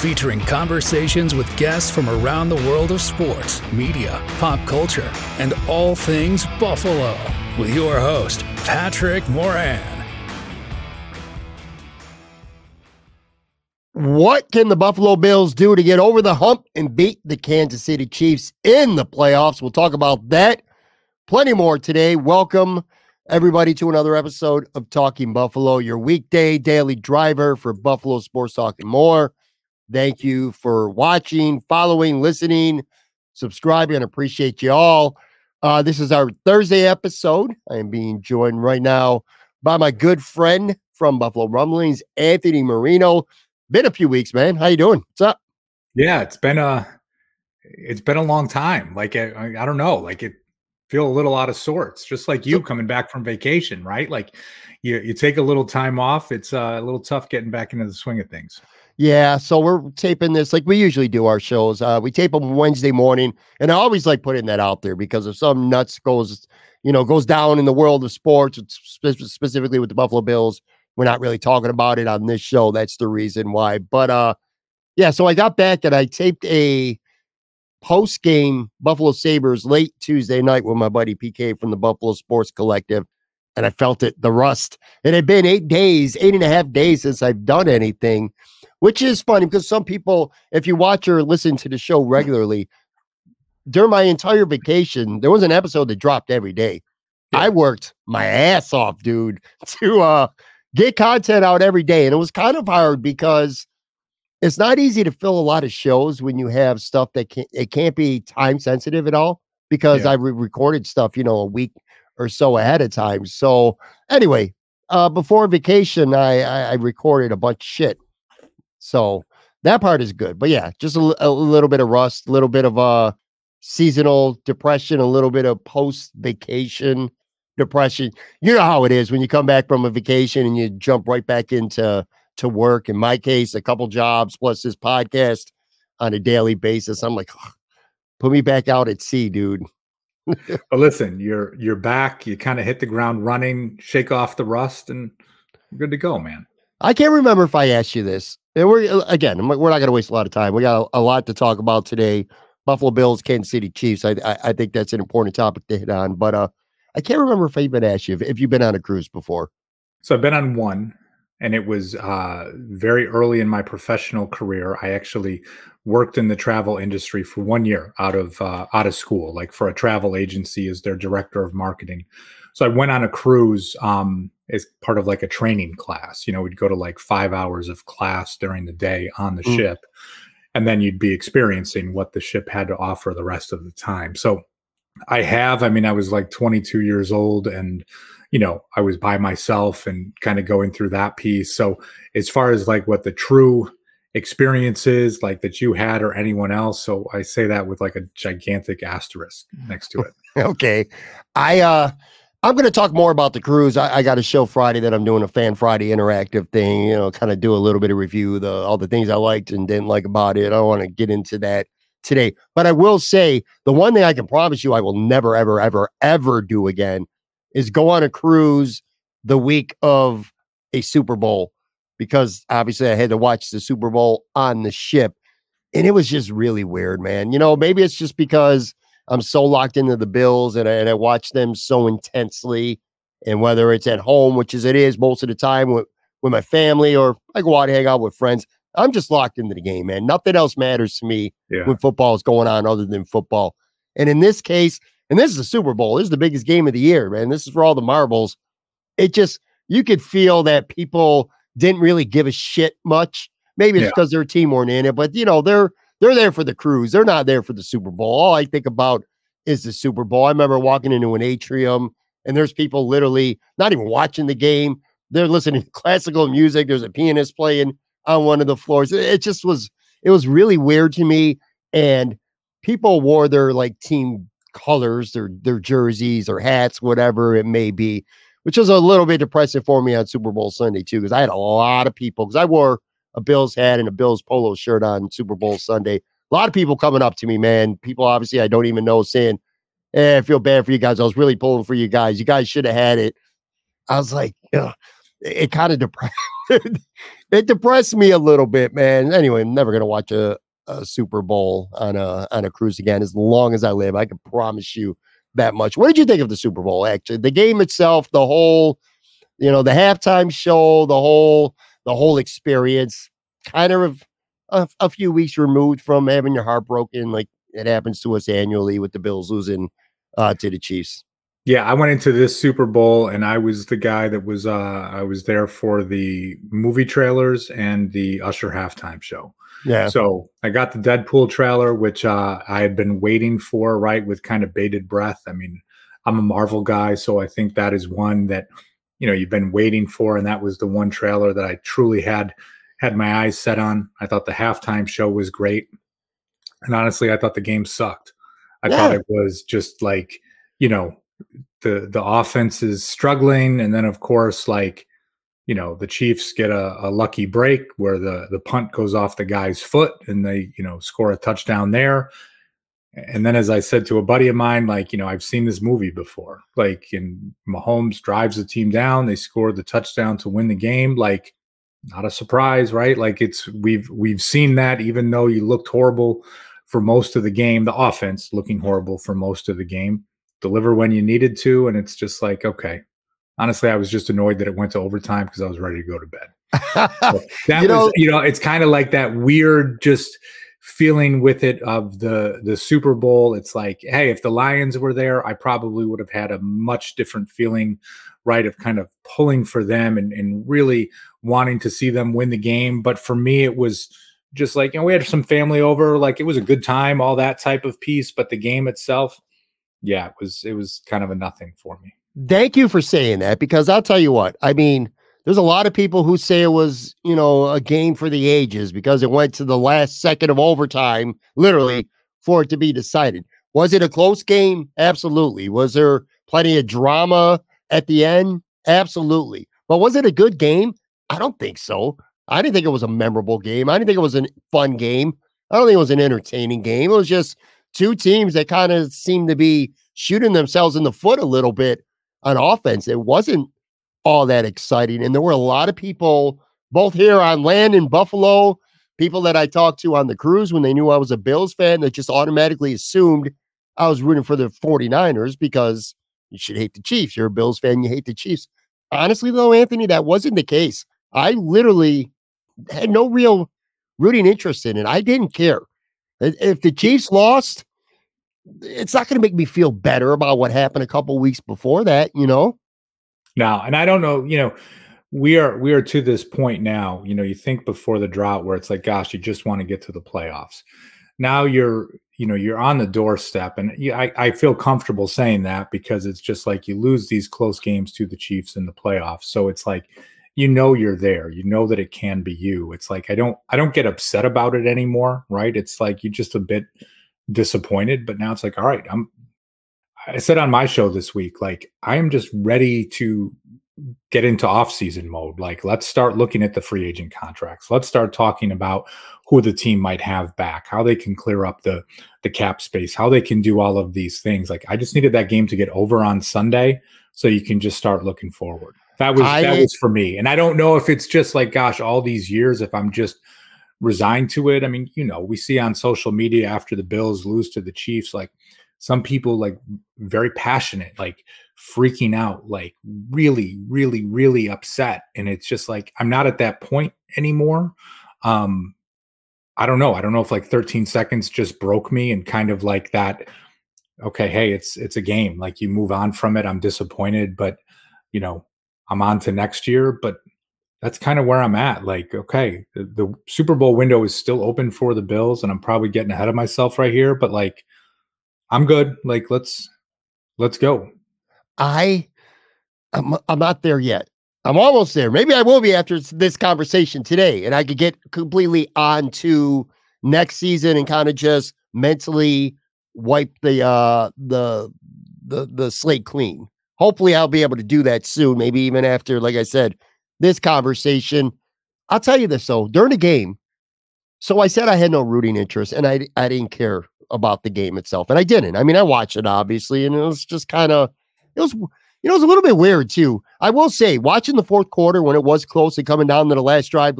featuring conversations with guests from around the world of sports, media, pop culture, and all things Buffalo. With your host, Patrick Moran. What can the Buffalo Bills do to get over the hump and beat the Kansas City Chiefs in the playoffs? We'll talk about that. Plenty more today. Welcome everybody to another episode of Talking Buffalo, your weekday daily driver for Buffalo Sports Talk and more. Thank you for watching, following, listening, subscribing, and appreciate you all. Uh, this is our Thursday episode. I am being joined right now by my good friend from Buffalo Rumblings, Anthony Marino. Been a few weeks, man. How you doing? What's up? Yeah, it's been a it's been a long time. Like I, I don't know, like it feel a little out of sorts, just like you coming back from vacation, right? Like you, you take a little time off. It's uh, a little tough getting back into the swing of things. Yeah, so we're taping this like we usually do our shows. Uh, we tape them Wednesday morning, and I always like putting that out there because if some nuts goes, you know, goes down in the world of sports, specifically with the Buffalo Bills, we're not really talking about it on this show. That's the reason why. But uh, yeah, so I got back and I taped a post game Buffalo Sabres late Tuesday night with my buddy PK from the Buffalo Sports Collective. And I felt it, the rust. It had been eight days, eight and a half days since I've done anything, which is funny because some people, if you watch or listen to the show regularly, during my entire vacation, there was an episode that dropped every day. Yeah. I worked my ass off, dude, to uh get content out every day. And it was kind of hard because it's not easy to fill a lot of shows when you have stuff that can't it can't be time sensitive at all because yeah. I re- recorded stuff, you know, a week or so ahead of time. So anyway, uh, before vacation, I, I, I recorded a bunch of shit. So that part is good. But yeah, just a, a little bit of rust, a little bit of uh seasonal depression, a little bit of post vacation depression. You know how it is when you come back from a vacation and you jump right back into to work. In my case, a couple jobs plus this podcast on a daily basis. I'm like, put me back out at sea, dude. but listen, you're you're back. You kind of hit the ground running, shake off the rust, and we're good to go, man. I can't remember if I asked you this. And we're uh, again, we're not going to waste a lot of time. We got a, a, lot to talk about today. Buffalo Bills, Kansas City Chiefs. I, I, I think that's an important topic to hit on. But uh, I can't remember if I even asked you if, if you've been on a cruise before. So I've been on one and it was uh, very early in my professional career. I actually worked in the travel industry for one year out of uh, out of school, like for a travel agency as their director of marketing. So I went on a cruise um, as part of like a training class. You know, we'd go to like five hours of class during the day on the mm. ship, and then you'd be experiencing what the ship had to offer the rest of the time. So I have. I mean, I was like 22 years old and you know, I was by myself and kind of going through that piece. So as far as like what the true experience is like that you had or anyone else. So I say that with like a gigantic asterisk next to it. okay. I uh I'm going to talk more about the cruise. I, I, got a show Friday that I'm doing a Fan Friday interactive thing. You know, kind of do a little bit of review the all the things I liked and didn't like about it. I don't want to get into that today, but I will say the one thing I can promise you I will never, ever, ever, ever do again is go on a cruise the week of a Super Bowl because obviously I had to watch the Super Bowl on the ship. And it was just really weird, man. You know, maybe it's just because I'm so locked into the Bills and I, and I watch them so intensely. And whether it's at home, which is it is most of the time with, with my family, or I go out and hang out with friends, I'm just locked into the game, man. Nothing else matters to me Yeah. when football is going on other than football. And in this case, and this is the Super Bowl, this is the biggest game of the year, man. This is for all the marbles. It just, you could feel that people didn't really give a shit much. Maybe it's Yeah. because their team weren't in it, but you know, they're they're there for the cruise. They're not there for the Super Bowl. All I think about is the Super Bowl. I remember walking into an atrium and there's people literally not even watching the game. They're listening to classical music. There's a pianist playing on one of the floors. It, just was it was really weird to me. And people wore their like team colors, their their jerseys or hats, whatever it may be, which was a little bit depressing for me on Super Bowl Sunday too, because I had a lot of people because I wore a Bills hat and a Bills polo shirt on Super Bowl Sunday. A lot of people coming up to me, man. People obviously I don't even know saying, eh, I feel bad for you guys. I was really pulling for you guys. You guys should have had it. I was like, Ugh. it, it kind of depressed it depressed me a little bit, man. Anyway, I'm never gonna watch a, a Super Bowl on a on a cruise again as long as I live. I can promise you that much. What did you think of the Super Bowl? Actually, the game itself, the whole, you know, the halftime show, the whole the whole experience, kind of a, a few weeks removed from having your heart broken, like it happens to us annually with the Bills losing uh, to the Chiefs. Yeah, I went into this Super Bowl and I was the guy that was uh I was there for the movie trailers and the Usher halftime show. Yeah, So I got the Deadpool trailer, which uh I had been waiting for, right, with kind of bated breath. I mean, I'm a Marvel guy, so I think that is one that you know you've been waiting for, and that was the one trailer that I truly had had my eyes set on. I thought the halftime show was great. And honestly, I thought the game sucked. I thought it was just like, you know, the the offense is struggling, and then of course, like, you know, the Chiefs get a, a lucky break where the the punt goes off the guy's foot, and they you know score a touchdown there. And then, as I said to a buddy of mine, like, you know, I've seen this movie before. Like, and Mahomes drives the team down, they score the touchdown to win the game. Like, not a surprise, right? Like, it's we've we've seen that, even though you looked horrible for most of the game, the offense looking mm-hmm. horrible for most of the game, deliver when you needed to, and it's just like, okay. Honestly, I was just annoyed that it went to overtime because I was ready to go to bed. That You was, know- you know, it's kind of like that weird just feeling with it of the the Super Bowl. It's like, hey, if the Lions were there, I probably would have had a much different feeling, right? Of kind of pulling for them and, and really wanting to see them win the game. But for me, it was just like, you know, we had some family over, like it was a good time, all that type of piece. But the game itself, yeah, it was it was kind of a nothing for me. Thank you for saying that because I'll tell you what, I mean, there's a lot of people who say it was, you know, a game for the ages because it went to the last second of overtime, literally, for it to be decided. Was it a close game? Absolutely. Was there plenty of drama at the end? Absolutely. But was it a good game? I don't think so. I didn't think it was a memorable game. I didn't think it was a fun game. I don't think it was an entertaining game. It was just two teams that kind of seemed to be shooting themselves in the foot a little bit on offense. It wasn't all that exciting. And there were a lot of people, both here on land in Buffalo, people that I talked to on the cruise when they knew I was a Bills fan that just automatically assumed I was rooting for the 49ers because you should hate the Chiefs. You're a Bills fan, you hate the Chiefs. Honestly, though, Anthony, that wasn't the case. I literally had no real rooting interest in it. I didn't care. If the Chiefs lost, it's not going to make me feel better about what happened a couple weeks before that, you know? Now and i don't know you know we are we are to this point now you know you think before the drought where it's like gosh you just want to get to the playoffs. Now you're you know you're on the doorstep and I, I feel comfortable saying that because it's just like you lose these close games to the chiefs in the playoffs so it's like you know you're there you know that it can be you it's like i don't i don't get upset about it anymore right? It's like you're just a bit disappointed but now it's like all right i'm I said on my show this week, like I am just ready to get into off-season mode. Like let's start looking at the free agent contracts. Let's start talking about who the team might have back, how they can clear up the the cap space, how they can do all of these things. Like I just needed that game to get over on Sunday so you can just start looking forward. That was I, that was for me. And I don't know if it's just like, gosh, all these years, if I'm just resigned to it. I mean, you know, we see on social media after the Bills lose to the Chiefs, like some people like very passionate, like freaking out, like really, really, really upset. And it's just like I'm not at that point anymore. Um, I don't know. I don't know if like 13 seconds just broke me and kind of like that. Okay, hey, it's it's a game. Like you move on from it. I'm disappointed, but you know, I'm on to next year, but that's kind of where I'm at. Like, okay, the, the, Super Bowl window is still open for the Bills, and I'm probably getting ahead of myself right here, but like, I'm good. Like, let's let's go. I, I'm, I'm not there yet. I'm almost there. Maybe I will be after this conversation today, and I could get completely on to next season and kind of just mentally wipe the uh the the the slate clean hopefully I'll be able to do that soon. Maybe even after, like I said, this conversation. I'll tell you this though, during the game. So I said I had no rooting interest and I I didn't care about the game itself. And I didn't. I mean, I watched it obviously, and it was just kind of it was you know, it was a little bit weird too. I will say, watching the fourth quarter when it was close and coming down to the last drive,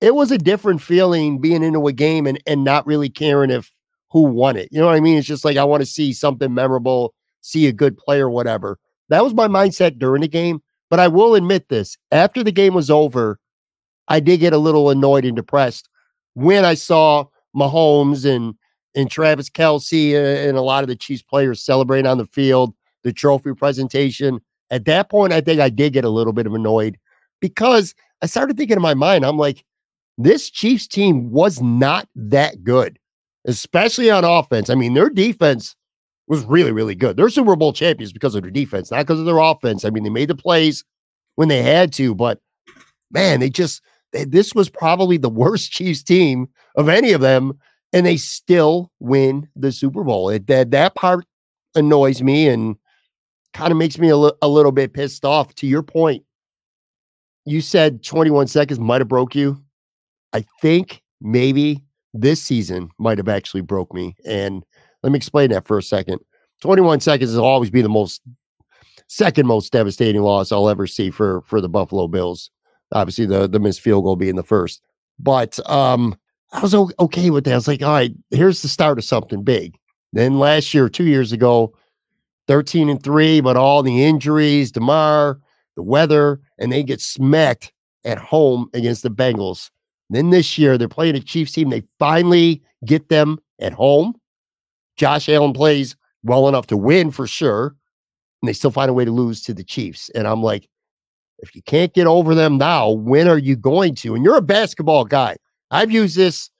it was a different feeling being into a game and, and not really caring if who won it. You know what I mean? It's just like I want to see something memorable, see a good play or whatever. That was my mindset during the game. But I will admit this after the game was over, I did get a little annoyed and depressed when I saw Mahomes and and Travis Kelce uh, and a lot of the Chiefs players celebrating on the field, the trophy presentation. At that point, I think I did get a little bit of annoyed because I started thinking in my mind, I'm like, this Chiefs team was not that good, especially on offense. I mean, their defense was really, really good. They're Super Bowl champions because of their defense, not because of their offense. I mean, they made the plays when they had to, but man, they just they, this was probably the worst Chiefs team of any of them, and they still win the Super Bowl. It, that that part annoys me and kind of makes me a, a little bit pissed off. To your point, you said 21 seconds might have broke you. I think maybe this season might have actually broke me, and let me explain that for a second. 21 seconds will always be the most second most devastating loss I'll ever see for for the Buffalo Bills. Obviously, the the missed field goal being the first, but um, I was okay with that. I was like, all right, here's the start of something big. Then last year, two years ago, 13 and three, but all the injuries, Damar, the weather, and they get smacked at home against the Bengals. Then this year, they're playing a Chiefs team. They finally get them at home. Josh Allen plays well enough to win for sure, and they still find a way to lose to the Chiefs. And I'm like, if you can't get over them now, when are you going to? And you're a basketball guy. I've used this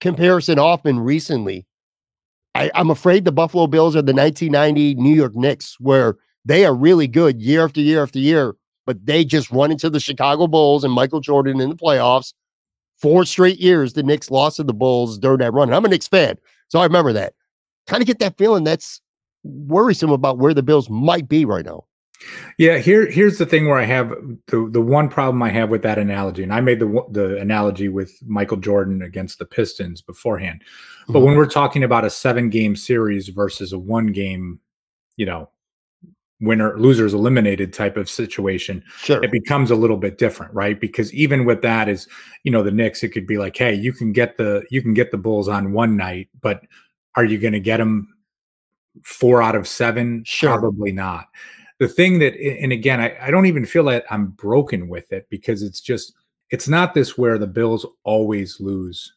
comparison often recently. I, I'm afraid the Buffalo Bills are the 1990 New York Knicks, where they are really good year after year after year, but they just run into the Chicago Bulls and Michael Jordan in the playoffs. Four straight years, the Knicks lost to the Bulls during that run. And I'm a Knicks fan, so I remember that kind of get that feeling that's worrisome about where the Bills might be right now. Yeah, here here's the thing where I have the the one problem I have with that analogy, and I made the the analogy with Michael Jordan against the Pistons beforehand. But mm-hmm. when we're talking about a seven game series versus a one game, you know, winner losers eliminated type of situation, sure. it becomes a little bit different, right? Because even with that is, you know, the Knicks, it could be like, hey, you can get the you can get the Bulls on one night, but are you going to get them four out of seven? Sure. Probably not. The thing that, and again, I, I don't even feel that I'm broken with it because it's just, it's not this where the Bills always lose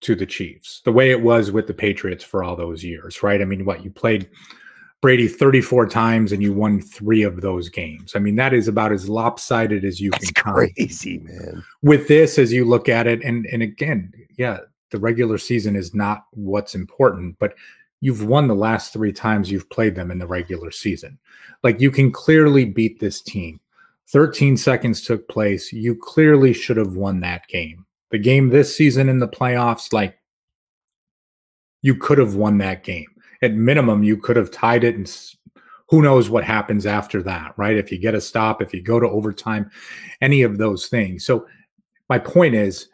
to the Chiefs, the way it was with the Patriots for all those years, right? I mean, what you played Brady 34 times and you won three of those games. I mean, that is about as lopsided as you That's can come. Crazy, man. With this, as you look at it, and and again, yeah, the regular season is not what's important, but you've won the last three times you've played them in the regular season. Like you can clearly beat this team. 13 seconds took place. You clearly should have won that game. The game this season in the playoffs, like you could have won that game. At minimum, you could have tied it and who knows what happens after that, right? If you get a stop, if you go to overtime, any of those things. So my point is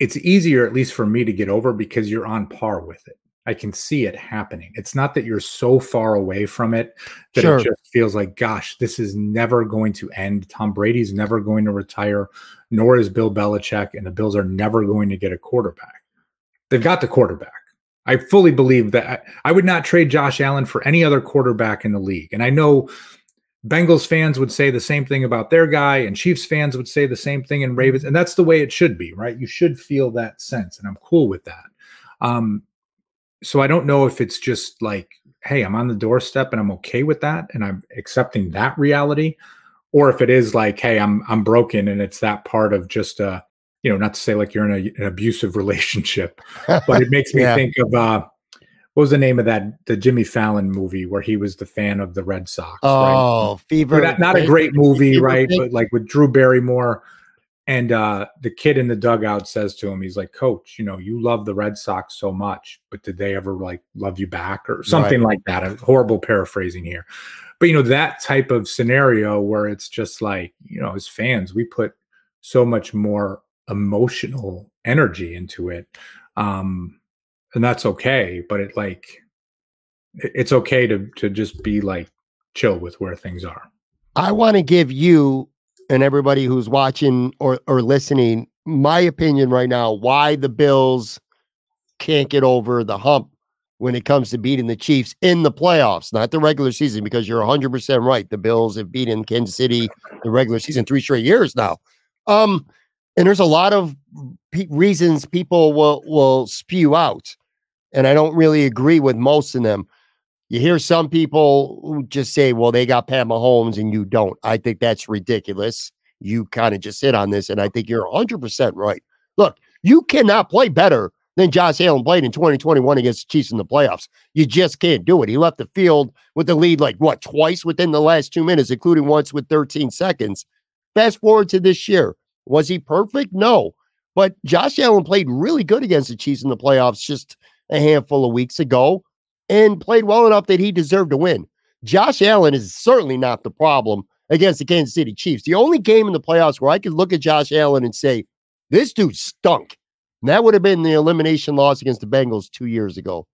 it's easier, at least for me, to get over because you're on par with it. I can see it happening. It's not that you're so far away from it that Sure. it just feels like, gosh, this is never going to end. Tom Brady's never going to retire, nor is Bill Belichick, and the Bills are never going to get a quarterback. They've got the quarterback. I fully believe that I, I would not trade Josh Allen for any other quarterback in the league. And I know Bengals fans would say the same thing about their guy, and Chiefs fans would say the same thing in Ravens. And that's the way it should be, right? You should feel that sense. And I'm cool with that. Um, so I don't know if it's just like, hey, I'm on the doorstep and I'm okay with that and I'm accepting that reality, or if it is like, hey, I'm I'm broken and it's that part of just uh, you know, not to say like you're in a, an abusive relationship, but it makes me Yeah. think of uh what was the name of that the Jimmy Fallon movie where he was the fan of the Red Sox? right? Oh, fever. Not, not a great movie, Fever right? Pitch. But like with Drew Barrymore, and uh, the kid in the dugout says to him, he's like, "Coach, you know, you love the Red Sox so much, but did they ever like love you back or something like that?" A horrible paraphrasing here, but you know that type of scenario where it's just like, you know, as fans, we put so much more emotional energy into it, um, and that's okay. But it like, it's okay to to just be like chill with where things are. I want to give you and everybody who's watching or, or listening my opinion right now why the Bills can't get over the hump when it comes to beating the Chiefs in the playoffs, not the regular season, because you're 100% right. The Bills have beaten Kansas City the regular season three straight years now. Um, and there's a lot of reasons people will will spew out, and I don't really agree with most of them. You hear some people who just say, well, they got Pat Mahomes and you don't. I think that's ridiculous. You kind of just hit on this, and I think you're 100% right. Look, you cannot play better than Josh Allen played in 2021 against the Chiefs in the playoffs. You just can't do it. He left the field with the lead like what, twice within the last two minutes, including once with 13 seconds. Fast forward to this year. Was he perfect? No. But Josh Allen played really good against the Chiefs in the playoffs just a handful of weeks ago and played well enough that he deserved to win. Josh Allen is certainly not the problem against the Kansas City Chiefs. The only game in the playoffs where I could look at Josh Allen and say, this dude stunk. And that would have been the elimination loss against the Bengals two years ago.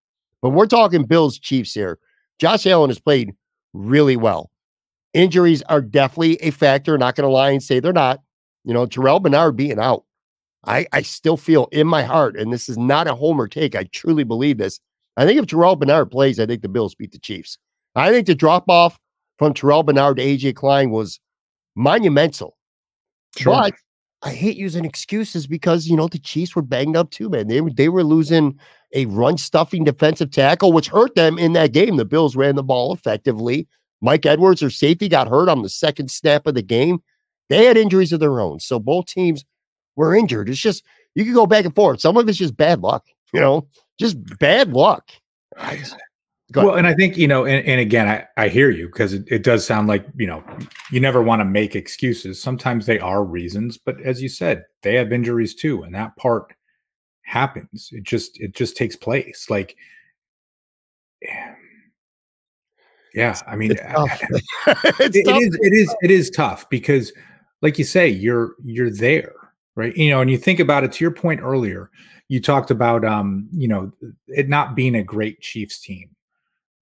But we're talking Bills Chiefs here. Josh Allen has played really well. Injuries are definitely a factor. Not going to lie and say they're not. You know, Terrel Bernard being out. I, I still feel in my heart, and this is not a homer take. I truly believe this. I think if Terrel Bernard plays, I think the Bills beat the Chiefs. I think the drop off from Terrel Bernard to AJ Klein was monumental. But I hate using excuses because you know the Chiefs were banged up too, man. They were they were losing a run stuffing defensive tackle, which hurt them in that game. The Bills ran the ball effectively. Mike Edwards, their safety, got hurt on the second snap of the game. They had injuries of their own, so both teams were injured. It's just you can go back and forth. Some of it's just bad luck, you know, just bad luck. I- well, and I think, you know, and, and again, I, I hear you because it, it does sound like, you know, you never want to make excuses. Sometimes they are reasons, but as you said, they have injuries too. And that part happens. It just, it just takes place. Like, yeah, I mean, It's tough. It- it is it is it is tough because like you say you're you're there right? You know and you think about it to your point earlier you talked about um you know it not being a great chiefs team.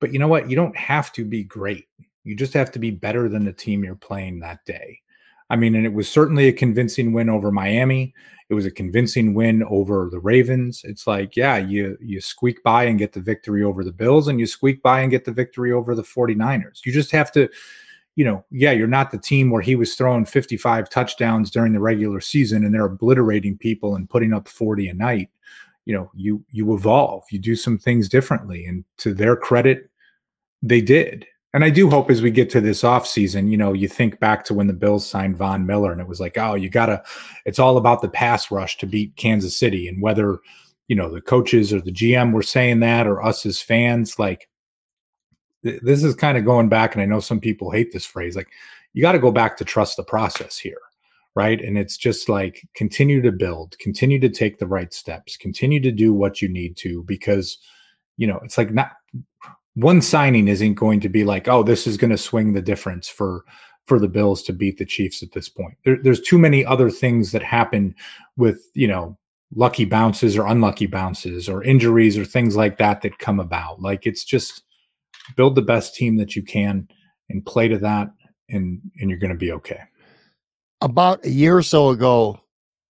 But you know what? You don't have to be great. You just have to be better than the team you're playing that day. I mean and it was certainly a convincing win over miami. It was a convincing win over the ravens. It's like yeah you you squeak by and get the victory over the bills and you squeak by and get the victory over the 49ers. You just have to you know, yeah, you're not the team where he was throwing 55 touchdowns during the regular season and they're obliterating people and putting up 40 a night. You know, you you evolve, you do some things differently. And to their credit, they did. And I do hope as we get to this offseason, you know, you think back to when the Bills signed Von Miller and it was like, oh, you gotta, it's all about the pass rush to beat Kansas City. And whether, you know, the coaches or the GM were saying that or us as fans, like th- this is kind of going back, and I know some people hate this phrase. Like, you got to go back to trust the process here, right? And it's just like continue to build, continue to take the right steps, continue to do what you need to, because you know it's like not one signing isn't going to be like, oh, this is going to swing the difference for for the Bills to beat the Chiefs at this point. There, there's too many other things that happen with you know lucky bounces or unlucky bounces or injuries or things like that that come about. Like it's just build the best team that you can and play to that and and you're going to be okay. About a year or so ago,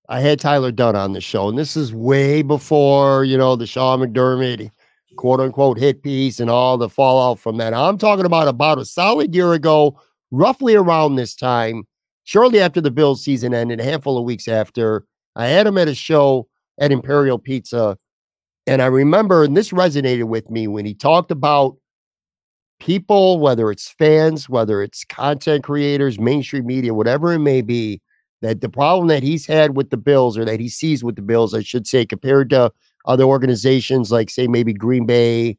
I had Tyler Dunne on the show, and this is way before you know the Sean McDermott quote unquote hit piece and all the fallout from that. I'm talking about about a solid year ago, roughly around this time, shortly after the Bills season ended, a handful of weeks after. I had him at a show at Imperial Pizza, and I remember, and this resonated with me when he talked about people, whether it's fans, whether it's content creators, mainstream media, whatever it may be, that the problem that he's had with the Bills or that he sees with the Bills, I should say, compared to other organizations like, say, maybe Green Bay,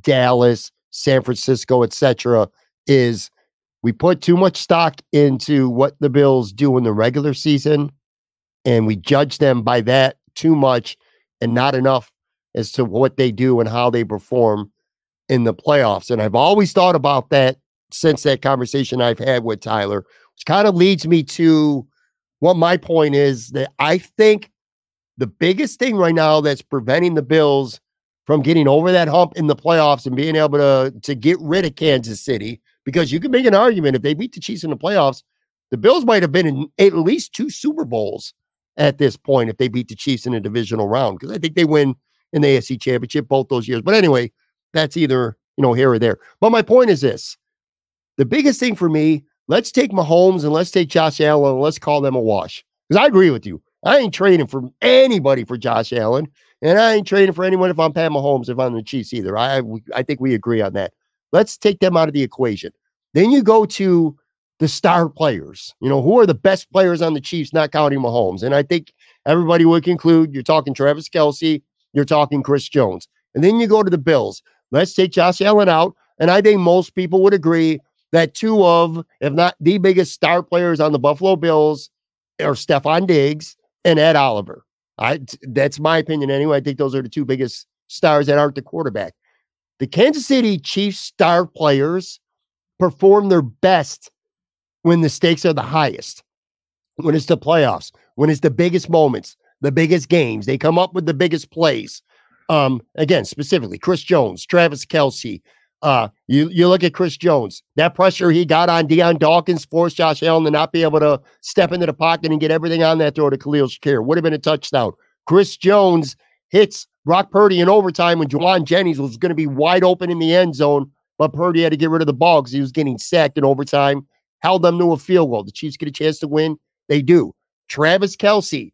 Dallas, San Francisco, etc., is we put too much stock into what the Bills do in the regular season and we judge them by that too much and not enough as to what they do and how they perform in the playoffs. And I've always thought about that since that conversation I've had with Tyler, which kind of leads me to what my point is that I think the biggest thing right now that's preventing the Bills from getting over that hump in the playoffs and being able to, to get rid of Kansas City, because you can make an argument if they beat the Chiefs in the playoffs, the Bills might have been in at least two Super Bowls at this point if they beat the Chiefs in a divisional round, because I think they win in the AFC championship both those years. But anyway, that's either, you know, here or there. But my point is this the biggest thing for me, let's take Mahomes and let's take Josh Allen and let's call them a wash. Because I agree with you. I ain't trading for anybody for Josh Allen, and I ain't trading for anyone if I'm Pat Mahomes if I'm the Chiefs either. I I think we agree on that. Let's take them out of the equation. Then you go to the star players. You know, who are the best players on the Chiefs, not counting Mahomes? And I think everybody would conclude you're talking Travis Kelce, you're talking Chris Jones. And then you go to the Bills. Let's take Josh Allen out. And I think most people would agree that two of, if not the biggest star players on the Buffalo Bills are Stefon Diggs and Ed Oliver. I that's my opinion anyway. I think those are the two biggest stars that aren't the quarterback. The Kansas City Chiefs star players perform their best when the stakes are the highest, when it's the playoffs, when it's the biggest moments, the biggest games. They come up with the biggest plays. Um, again, specifically, Chris Jones, Travis Kelce. Uh, you you look at Chris Jones, that pressure he got on Dion Dawkins forced Josh Allen to not be able to step into the pocket and get everything on that throw to Khalil Shakir. Would have been a touchdown. Chris Jones hits Brock Purdy in overtime when Jauan Jennings was going to be wide open in the end zone, but Purdy had to get rid of the ball because he was getting sacked in overtime, held them to a field goal. The Chiefs get a chance to win. They do. Travis Kelce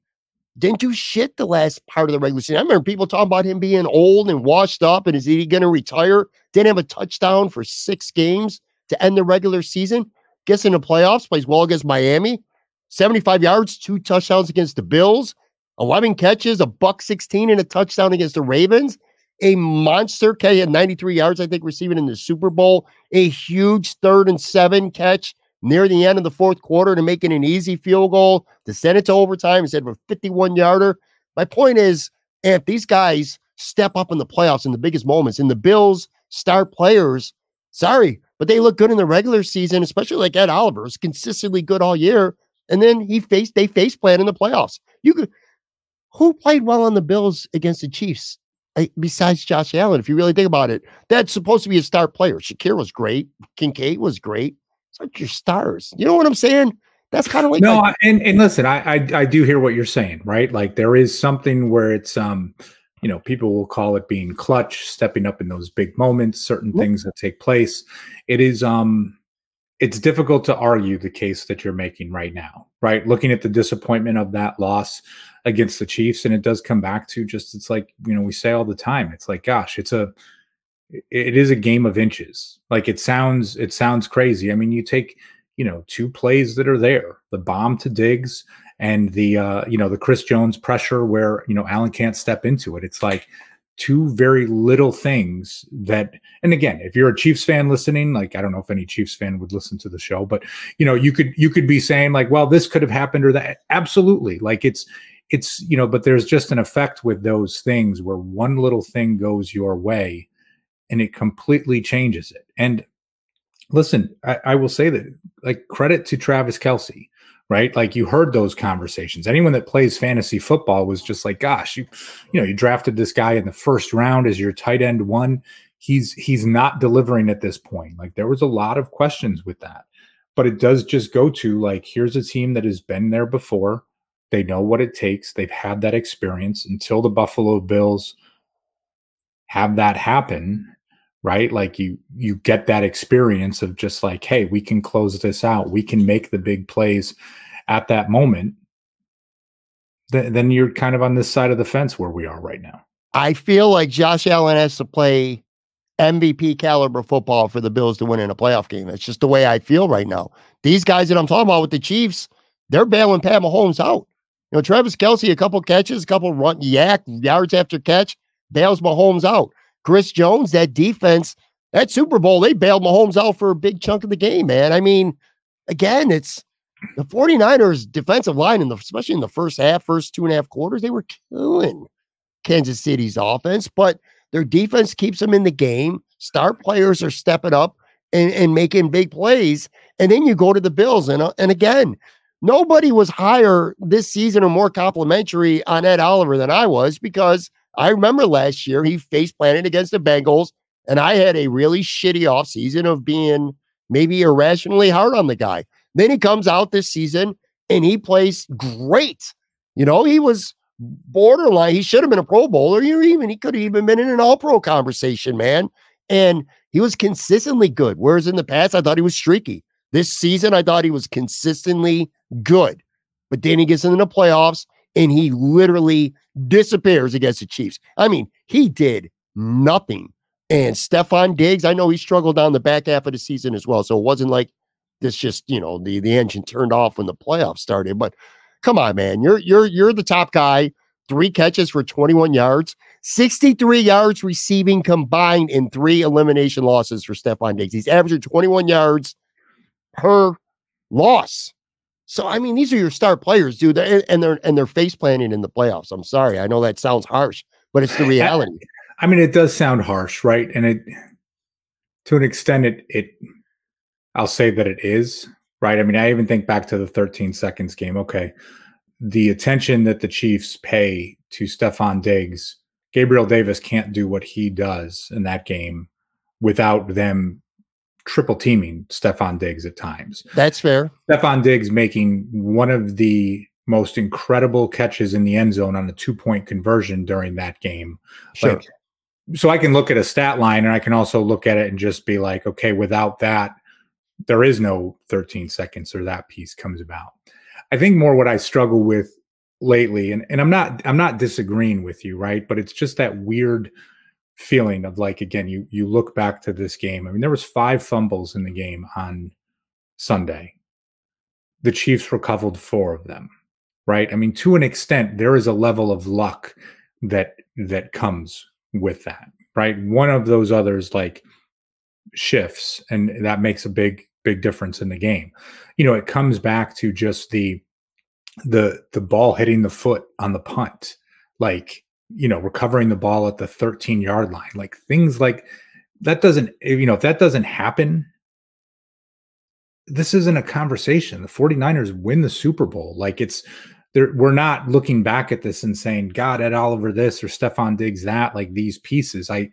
didn't do shit the last part of the regular season. I remember people talking about him being old and washed up and is he going to retire? Didn't have a touchdown for six games to end the regular season. Gets in the playoffs, plays well against Miami. 75 yards, two touchdowns against the Bills, 11 catches, a buck 16 and a touchdown against the Ravens. A monster catch at 93 yards, I think, receiving in the Super Bowl. A huge third and seven catch near the end of the fourth quarter to make it an easy field goal to send it to overtime instead of a 51 yarder. My point is, if these guys step up in the playoffs in the biggest moments, and the Bills star players, sorry, but they look good in the regular season, especially like Ed Oliver is consistently good all year. And then he faced they face plan in the playoffs. You could who played well on the Bills against the Chiefs eh, besides Josh Allen? If you really think about it, that's supposed to be a star player. Shakir was great. Kincaid was great like your stars. You know what I'm saying? That's kind of like no. Like, and and listen, I, I I do hear what you're saying, right? Like there is something where it's um, you know, people will call it being clutch, stepping up in those big moments, certain things that take place. It is um, it's difficult to argue the case that you're making right now, right? Looking at the disappointment of that loss against the Chiefs, and it does come back to just it's like you know we say all the time, it's like gosh, it's a it is a game of inches. Like it sounds, it sounds crazy. I mean, you take, you know, two plays that are there, the bomb to Diggs and the, uh, you know, the Chris Jones pressure where, you know, Allen can't step into it. It's like two very little things that, and again, if you're a Chiefs fan listening, like, I don't know if any Chiefs fan would listen to the show, but you know, you could, you could be saying like, well, this could have happened or that. Absolutely. Like it's, it's, you know, but there's just an effect with those things where one little thing goes your way and it completely changes it. And listen, I, I, will say that like credit to Travis Kelce, right? Like you heard those conversations. Anyone that plays fantasy football was just like, gosh, you, you know, you drafted this guy in the first round as your tight end one. He's he's not delivering at this point. Like there was a lot of questions with that. But it does just go to like, here's a team that has been there before. They know what it takes. They've had that experience until the Buffalo Bills have that happen right? Like you you get that experience of just like hey we can close this out. We can make the big plays at that moment. Th- then you're kind of on this side of the fence where we are right now. I feel like josh allen has to play mvp caliber football for the bills to win in a playoff game. It's just the way i feel right now. These guys that i'm talking about with the chiefs they're bailing pat mahomes out. You know travis kelce a couple catches a couple run YAC yards after catch bails mahomes out Chris Jones, that defense, that Super Bowl, they bailed Mahomes out for a big chunk of the game, man. I mean, again, it's the 49ers defensive line, in the, especially in the first half, first two and a half quarters, they were killing Kansas City's offense, but their defense keeps them in the game. Star players are stepping up and, and making big plays. And then you go to the Bills. And, uh, and again, nobody was higher this season or more complimentary on Ed Oliver than I was because I remember last year he face planted against the Bengals, and I had a really shitty offseason of being maybe irrationally hard on the guy. Then he comes out this season and he plays great. You know, he was borderline. He should have been a Pro Bowler. You even he could have even been in an All Pro conversation, man. And he was consistently good. Whereas in the past, I thought he was streaky. This season, I thought he was consistently good. But then he gets into the playoffs and he literally disappears against the Chiefs. I mean, he did nothing. And Stefon Diggs, I know he struggled down the back half of the season as well. So it wasn't like this just, you know, the the engine turned off when the playoffs started. But come on, man. You're you're you're the top guy. Three catches for 21 yards, 63 yards receiving combined in three elimination losses for Stefon Diggs. He's averaging 21 yards per loss. So I mean, these are your star players, dude, and they're and they're face planting in the playoffs. I'm sorry, I know that sounds harsh, but it's the reality. I mean, it does sound harsh, right? And it, to an extent, it it, I'll say that it is right. I mean, I even think back to the 13 seconds game. Okay, the attention that the Chiefs pay to Stefon Diggs, Gabriel Davis can't do what he does in that game without them triple teaming Stefon Diggs at times. That's fair. Stefon Diggs making one of the most incredible catches in the end zone on a two point conversion during that game. Sure. Like, so I can look at a stat line and I can also look at it and just be like, okay, without that, there is no 13 seconds or that piece comes about. I think more what I struggle with lately, and, and I'm not I'm not disagreeing with you, right? But it's just that weird feeling of like again you you look back to this game. I mean there was five fumbles in the game on sunday. The chiefs recovered four of them right? I mean to an extent there is a level of luck that that comes with that right? One of those others like shifts and that makes a big big difference in the game. You know it comes back to just the the the ball hitting the foot on the punt. Like you know, recovering the ball at the 13 yard line, like things like that doesn't, eh, you know, if that doesn't happen, this isn't a conversation. The 49ers win the Super Bowl. Like it's, there, we're not looking back at this and saying, God, Ed Oliver this or Stefon Diggs that, like these pieces. I,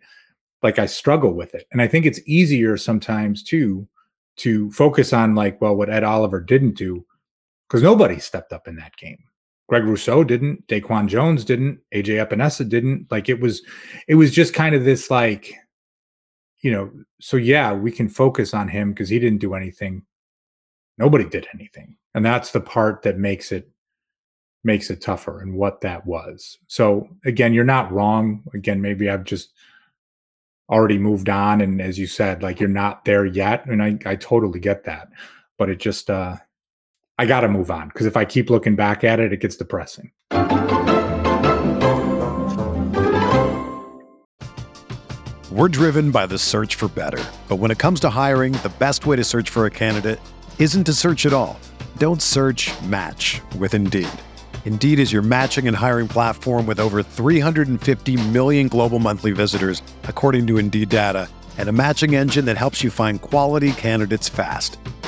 like, I struggle with it. And I think it's easier sometimes too to focus on, like, well, what Ed Oliver didn't do, because nobody stepped up in that game. Greg Rousseau didn't, Daquan Jones didn't, AJ Epenesa didn't. Like it was, it was just kind of this like, you know, so yeah, we can focus on him because he didn't do anything. Nobody did anything. And that's the part that makes it makes it tougher and what that was. So again, you're not wrong. Again, maybe I've just already moved on. And as you said, like you're not there yet. And I, I totally get that. But it just uh I got to move on because if I keep looking back at it, it gets depressing. We're driven by the search for better. But when it comes to hiring, the best way to search for a candidate isn't to search at all. Don't search match with Indeed. Indeed is your matching and hiring platform with over 350 million global monthly visitors, according to Indeed data, and a matching engine that helps you find quality candidates fast.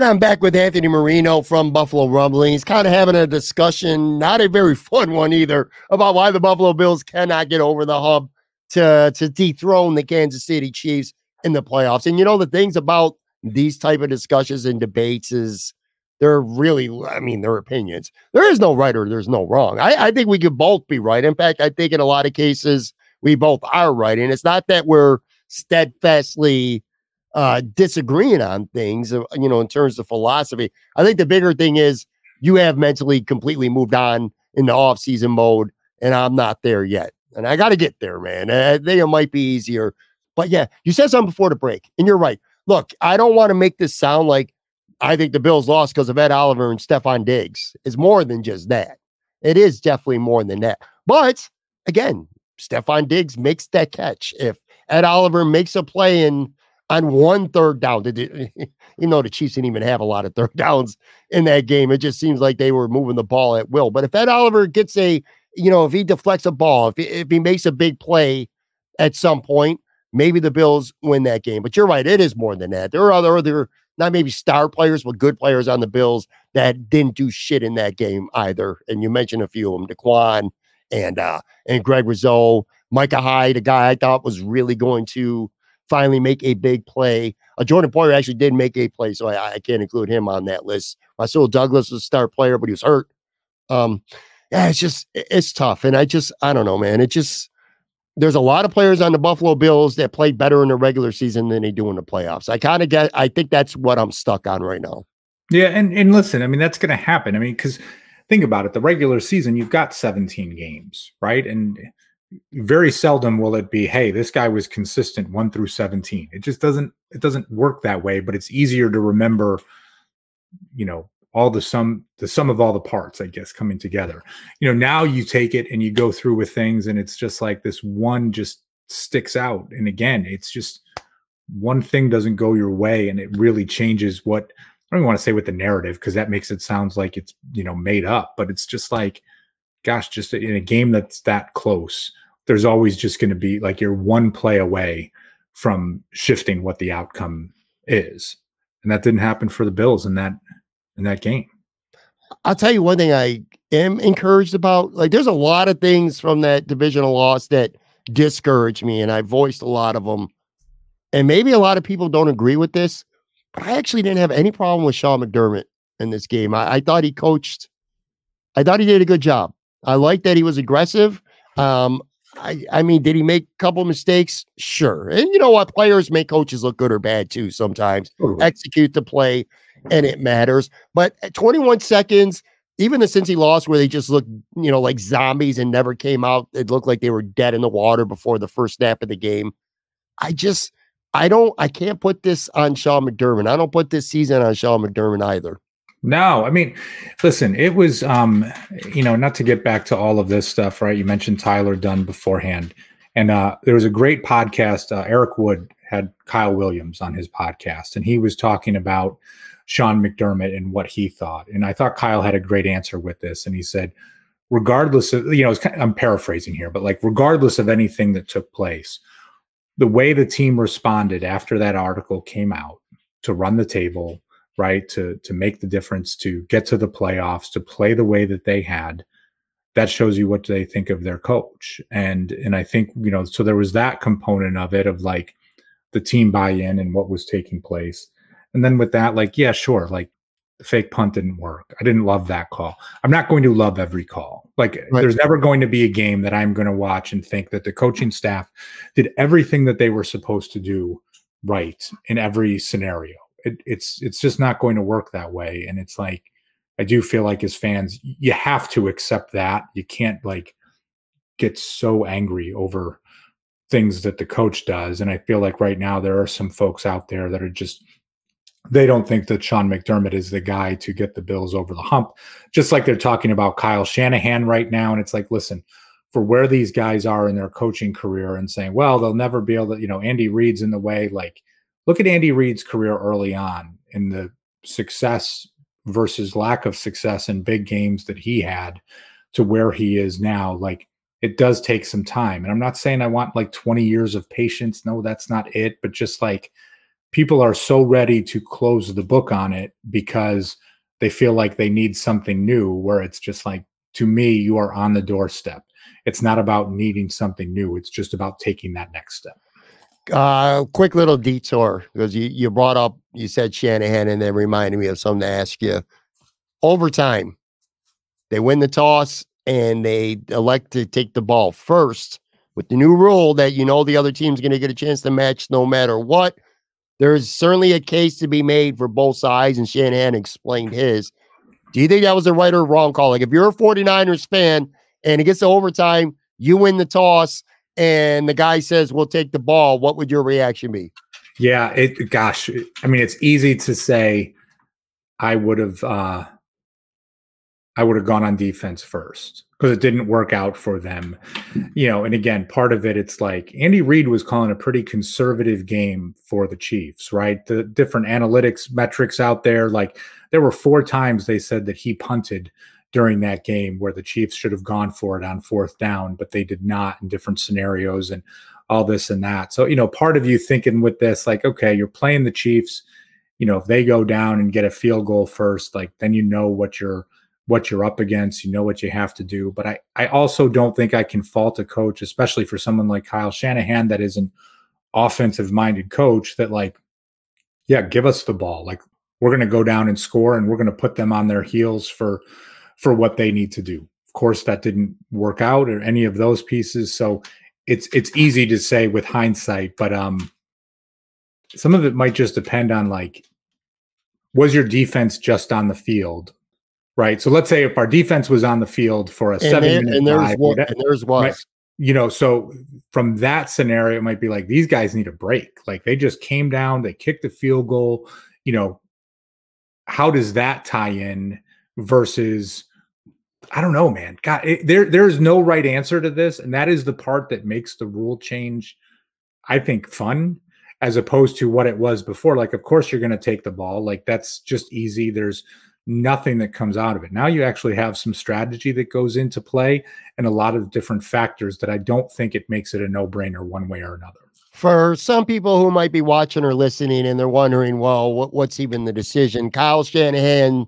Right, I'm back with Anthony Marino from Buffalo Rumblings, kind of having a discussion, not a very fun one either, about why the Buffalo Bills cannot get over the hub to, to dethrone the Kansas City Chiefs in the playoffs. And you know, the things about these type of discussions and debates is they're really, I mean, their opinions. There is no right or there's no wrong. I, I think we could both be right. In fact, I think in a lot of cases, we both are right. And it's not that we're steadfastly uh, disagreeing on things, uh, you know, in terms of philosophy. I think the bigger thing is you have mentally completely moved on in the off-season mode, and I'm not there yet. And I got to get there, man. I think it might be easier. But yeah, you said something before the break, and you're right. Look, I don't want to make this sound like I think the Bills lost because of Ed Oliver and Stefon Diggs. It's more than just that. It is definitely more than that. But again, Stefon Diggs makes that catch. If Ed Oliver makes a play and on one third down. Did you know the Chiefs didn't even have a lot of third downs in that game. It just seems like they were moving the ball at will. But if Ed Oliver gets a, you know, if he deflects a ball, if he, if he makes a big play at some point, maybe the Bills win that game. But you're right, it is more than that. There are other other not maybe star players, but good players on the Bills that didn't do shit in that game either. And you mentioned a few of them, Daquan and uh and Greg Rousseau, Micah Hyde, a guy I thought was really going to finally make a big play. Uh, Jordan Poyer actually did make a play, so I, I can't include him on that list. Rasul Douglas was a star player, but he was hurt. Um, yeah, it's just it's tough, and I just I don't know, man. It just there's a lot of players on the Buffalo Bills that play better in the regular season than they do in the playoffs. I kind of get. I think that's what I'm stuck on right now. Yeah, and and listen, I mean that's going to happen. I mean, because think about it, the regular season you've got 17 games, right? And very seldom will it be hey this guy was consistent 1 through 17 it just doesn't it doesn't work that way but it's easier to remember you know all the sum the sum of all the parts i guess coming together. You know now you take it and you go through with things and it's just like this one just sticks out. And again it's just one thing doesn't go your way and it really changes what i don't even want to say with the narrative because that makes it sounds like it's you know made up but it's just like gosh, just in a game that's that close, there's always just going to be like you're one play away from shifting what the outcome is. And that didn't happen for the Bills in that in that game. I'll tell you one thing I am encouraged about. Like there's a lot of things from that divisional loss that discourage me, and I voiced a lot of them. And maybe a lot of people don't agree with this, but I actually didn't have any problem with Sean McDermott in this game. I, I thought he coached, I thought he did a good job. I like that he was aggressive. Um, I, I mean, did he make a couple mistakes? Sure. And you know what? Players make coaches look good or bad too sometimes. Totally. Execute the play and it matters. But at 21 seconds, even the Cincy loss where they just looked, you know, like zombies and never came out, it looked like they were dead in the water before the first snap of the game. I just, I don't, I can't put this on Sean McDermott. I don't put this season on Sean McDermott either. No, I mean, listen, it was, um, you know, not to get back to all of this stuff, right? You mentioned Tyler Dunne beforehand, and uh, there was a great podcast. Uh, Eric Wood had Kyle Williams on his podcast, and he was talking about Sean McDermott and what he thought. And I thought Kyle had a great answer with this, and he said, regardless of, you know, kind of, I'm paraphrasing here, but like, regardless of anything that took place, the way the team responded after that article came out to run the table, right? To to make the difference, to get to the playoffs, to play the way that they had, that shows you what they think of their coach. And and I think, you know, so there was that component of it of like the team buy-in and what was taking place. And then with that, like, yeah, sure, like the fake punt didn't work. I didn't love that call. I'm not going to love every call. Like right. there's never going to be a game that I'm going to watch and think that the coaching staff did everything that they were supposed to do right in every scenario. It, it's it's just not going to work that way. And it's like I do feel like as fans, you have to accept that. You can't like get so angry over things that the coach does. And I feel like right now there are some folks out there that are just they don't think that Sean McDermott is the guy to get the Bills over the hump. Just like they're talking about Kyle Shanahan right now. And it's like, listen, for where these guys are in their coaching career and saying, well, they'll never be able to, you know, Andy Reid's in the way. Like, look at Andy Reid's career early on in the success versus lack of success in big games that he had to where he is now. Like, it does take some time. And I'm not saying I want like 20 years of patience. No, that's not it. But just like, people are so ready to close the book on it because they feel like they need something new where it's just like to me you are on the doorstep it's not about needing something new it's just about taking that next step uh quick little detour because you, you brought up you said shanahan and then reminded me of something to ask you overtime they win the toss and they elect to take the ball first with the new rule that you know the other team's going to get a chance to match no matter what there's certainly a case to be made for both sides, and Shanahan explained his. Do you think that was a right or wrong call? Like, if you're a 49ers fan and it gets to overtime, you win the toss, and the guy says, We'll take the ball, what would your reaction be? Yeah, it, gosh, I mean, it's easy to say I would have, uh, I would have gone on defense first because it didn't work out for them. You know, and again, part of it, it's like Andy Reid was calling a pretty conservative game for the Chiefs, right? The different analytics metrics out there, like there were four times they said that he punted during that game where the Chiefs should have gone for it on fourth down, but they did not in different scenarios and all this and that. So, you know, part of you thinking with this, like, okay, you're playing the Chiefs, you know, if they go down and get a field goal first, like then you know what you're what you're up against, you know what you have to do. But I, I also don't think I can fault a coach, especially for someone like Kyle Shanahan that is an offensive minded coach that like, yeah, give us the ball. Like we're to go down and score and we're to put them on their heels for for what they need to do. Of course that didn't work out or any of those pieces. So it's it's easy to say with hindsight, but um some of it might just depend on like was your defense just on the field right? So let's say if our defense was on the field for a and seven there, minute and there's drive, one, and there's was. Right? You know, so from that scenario, it might be like these guys need a break. Like they just came down, they kicked the field goal. You know, how does that tie in versus? I don't know, man. God, it, there there's no right answer to this, and that is the part that makes the rule change. I think fun as opposed to what it was before. Like, of course, you're going to take the ball. Like that's just easy. There's nothing that comes out of it. Now you actually have some strategy that goes into play and a lot of different factors that I don't think it makes it a no brainer one way or another. For some people who might be watching or listening and they're wondering, well, what, what's even the decision? Kyle Shanahan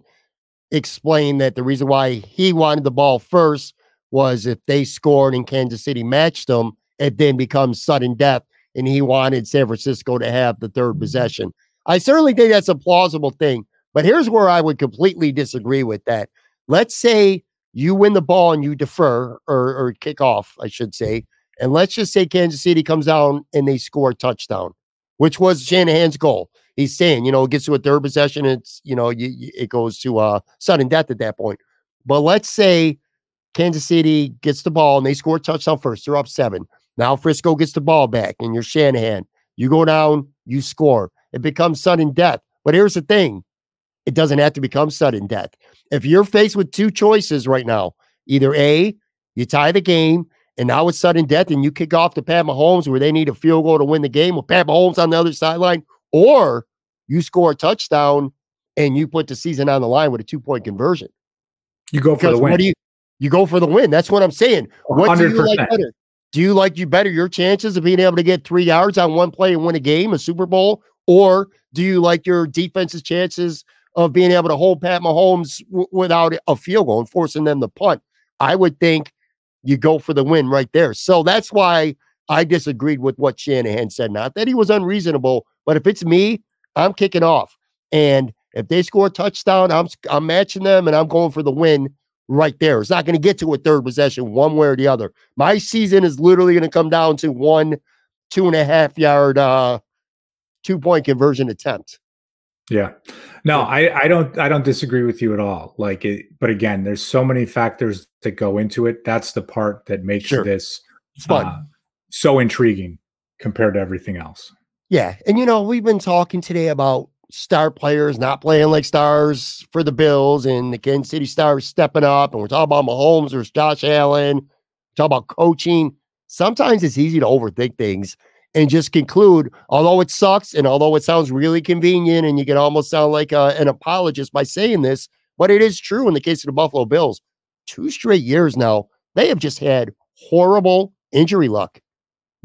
explained that the reason why he wanted the ball first was if they scored and Kansas City matched them, it then becomes sudden death. And he wanted San Francisco to have the third mm-hmm. possession. I certainly think that's a plausible thing. But here's where I would completely disagree with that. Let's say you win the ball and you defer or, or kick off, I should say. And let's just say Kansas City comes down and they score a touchdown, which was Shanahan's goal. He's saying, you know, it gets to a third possession, it's, you know, you, you, it goes to uh, sudden death at that point. But let's say Kansas City gets the ball and they score a touchdown first. They're up seven. Now Frisco gets the ball back and you're Shanahan. You go down, you score. It becomes sudden death. But here's the thing it doesn't have to become sudden death. If you're faced with two choices right now, either A, you tie the game and now it's sudden death and you kick off to Pat Mahomes where they need a field goal to win the game with Pat Mahomes on the other sideline, or you score a touchdown and you put the season on the line with a two point conversion. You go for the win. You, you go for the win. That's what I'm saying. What 100%. do you like better? Do you like you better your chances of being able to get three yards on one play and win a game, a Super Bowl? Or do you like your defense's chances of being able to hold Pat Mahomes w- without a field goal and forcing them to punt? I would think you go for the win right there. So that's why I disagreed with what Shanahan said. Not that he was unreasonable, but if it's me, I'm kicking off. And if they score a touchdown, I'm I'm matching them and I'm going for the win right there. It's not going to get to a third possession one way or the other. My season is literally going to come down to one two and a half yard uh two point conversion attempt. Yeah. No, I, I don't I don't disagree with you at all. Like it, but again, there's so many factors that go into it. That's the part that makes sure. this uh, so intriguing compared to everything else. Yeah. And you know, we've been talking today about star players not playing like stars for the Bills and the Kansas City Stars stepping up. And we're talking about Mahomes versus Josh Allen, talk about coaching. Sometimes it's easy to overthink things and just conclude, although it sucks and although it sounds really convenient and you can almost sound like a, an apologist by saying this, but it is true in the case of the Buffalo Bills. Two straight years now, they have just had horrible injury luck.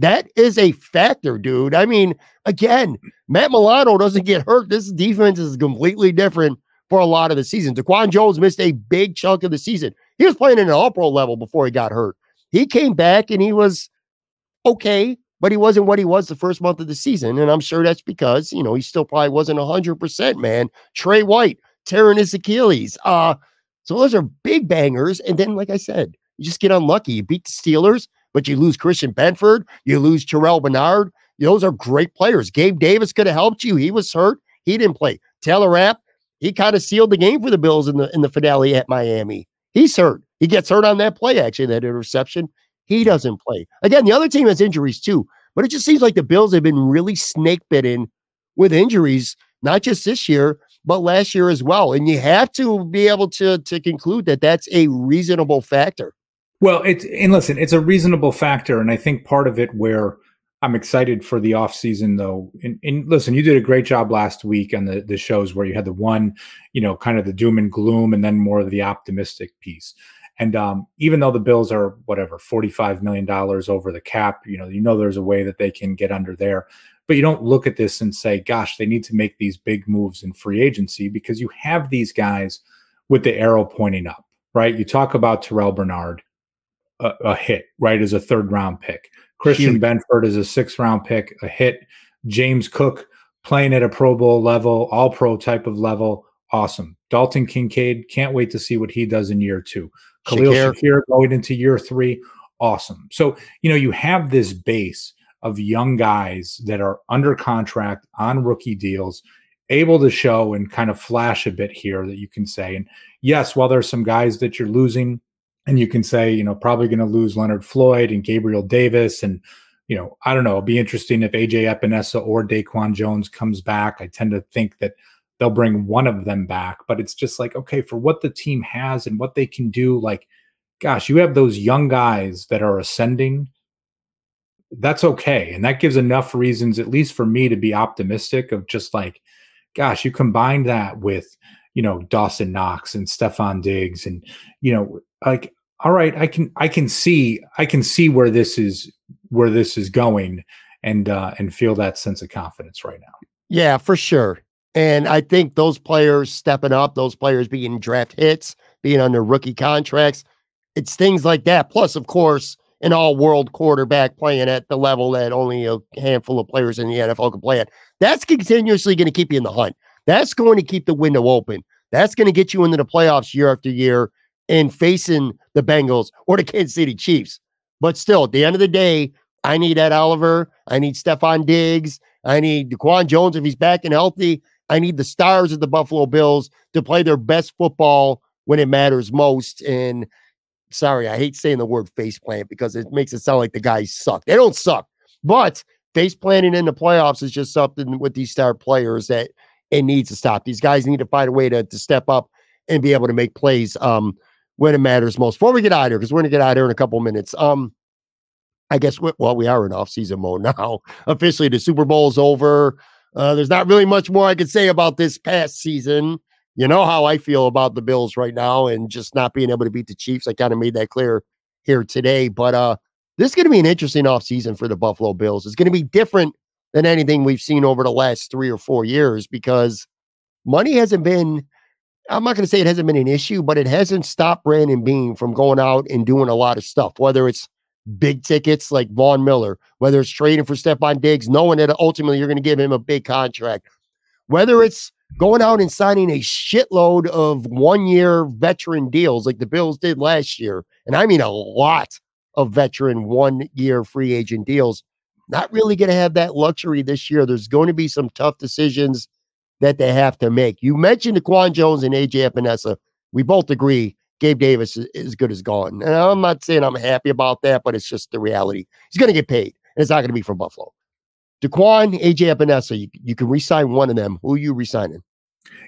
That is a factor, dude. I mean, again, Matt Milano doesn't get hurt. This defense is completely different for a lot of the season. Daquan Jones missed a big chunk of the season. He was playing at an all pro level before he got hurt. He came back and he was okay, but he wasn't what he was the first month of the season. And I'm sure that's because, you know, he still probably wasn't 100%, man. Tre White tearing his Achilles. Uh, so those are big bangers. And then, like I said, you just get unlucky. You beat the Steelers but you lose Christian Benford, you lose Terrel Bernard. Those are great players. Gabe Davis could have helped you. He was hurt. He didn't play. Taylor Rapp, he kind of sealed the game for the Bills in the in the finale at Miami. He's hurt. He gets hurt on that play, actually, that interception. He doesn't play. Again, the other team has injuries too, but it just seems like the Bills have been really snake bitten with injuries, not just this year, but last year as well. And you have to be able to to conclude that that's a reasonable factor. Well, it's and listen, it's a reasonable factor, and I think part of it where I'm excited for the off season though. And, and, listen, you did a great job last week on the the shows where you had the one, you know, kind of the doom and gloom, and then more of the optimistic piece. And um, even though the Bills are whatever forty five million dollars over the cap, you know, you know there's a way that they can get under there. But you don't look at this and say, "Gosh, they need to make these big moves in free agency," because you have these guys with the arrow pointing up, right? You talk about Terrel Bernard a, a hit, right? As a third round pick. Christian Huge. Benford is a sixth round pick, a hit. James Cook playing at a Pro Bowl level, all pro type of level. Awesome. Dalton Kincaid, can't wait to see what he does in year two. Khalil Shakir, Shakir going into year three. Awesome. So, you know, you have this base of young guys that are under contract on rookie deals, able to show and kind of flash a bit here that you can say. And yes, while there's some guys that you're losing, and you can say, you know, probably going to lose Leonard Floyd and Gabriel Davis. And, you know, I don't know. It'll be interesting if AJ Epenesa or Daquan Jones comes back. I tend to think that they'll bring one of them back, but it's just like, okay, for what the team has and what they can do, like, gosh, you have those young guys that are ascending. That's okay. And that gives enough reasons, at least for me, to be optimistic of just like, gosh, you combine that with, you know, Dawson Knox and Stefon Diggs and, you know, like all right i can i can see i can see where this is where this is going and uh and feel that sense of confidence right now. Yeah for sure. And i think those players stepping up those players being draft hits being under rookie contracts it's things like that. Plus of course an all-world quarterback playing at the level that only a handful of players in the nfl can play at. That's continuously going to keep you in the hunt. That's going to keep the window open. That's going to get you into the playoffs year after year in facing the Bengals or the Kansas City Chiefs. But still, at the end of the day, I need Ed Oliver. I need Stefon Diggs. I need Daquan Jones if he's back and healthy. I need the stars of the Buffalo Bills to play their best football when it matters most. And sorry, I hate saying the word face plant because it makes it sound like the guys suck. They don't suck. But face planting in the playoffs is just something with these star players that it needs to stop. These guys need to find a way to, to step up and be able to make plays. Um, when it matters most. Before we get out of here, because we're going to get out of here in a couple minutes. Um, I guess we, well, we are in off-season mode now. Officially, the Super Bowl is over. Uh, there's not really much more I could say about this past season. You know how I feel about the Bills right now, and just not being able to beat the Chiefs. I kind of made that clear here today. But uh, this is going to be an interesting offseason for the Buffalo Bills. It's going to be different than anything we've seen over the last three or four years because money hasn't been, I'm not going to say it hasn't been an issue, but it hasn't stopped Brandon Beane from going out and doing a lot of stuff, whether it's big tickets like Von Miller, whether it's trading for Stefon Diggs, knowing that ultimately you're going to give him a big contract, whether it's going out and signing a shitload of one year veteran deals like the Bills did last year. And I mean a lot of veteran one year free agent deals. Not really going to have that luxury this year. There's going to be some tough decisions that they have to make. You mentioned Daquan Jones and AJ Epenesa. We both agree Gabe Davis is as good as gone. And I'm not saying I'm happy about that, but it's just the reality. He's going to get paid, and it's not going to be from Buffalo. Daquan, AJ Epenesa, you, you can resign one of them. Who are you resigning?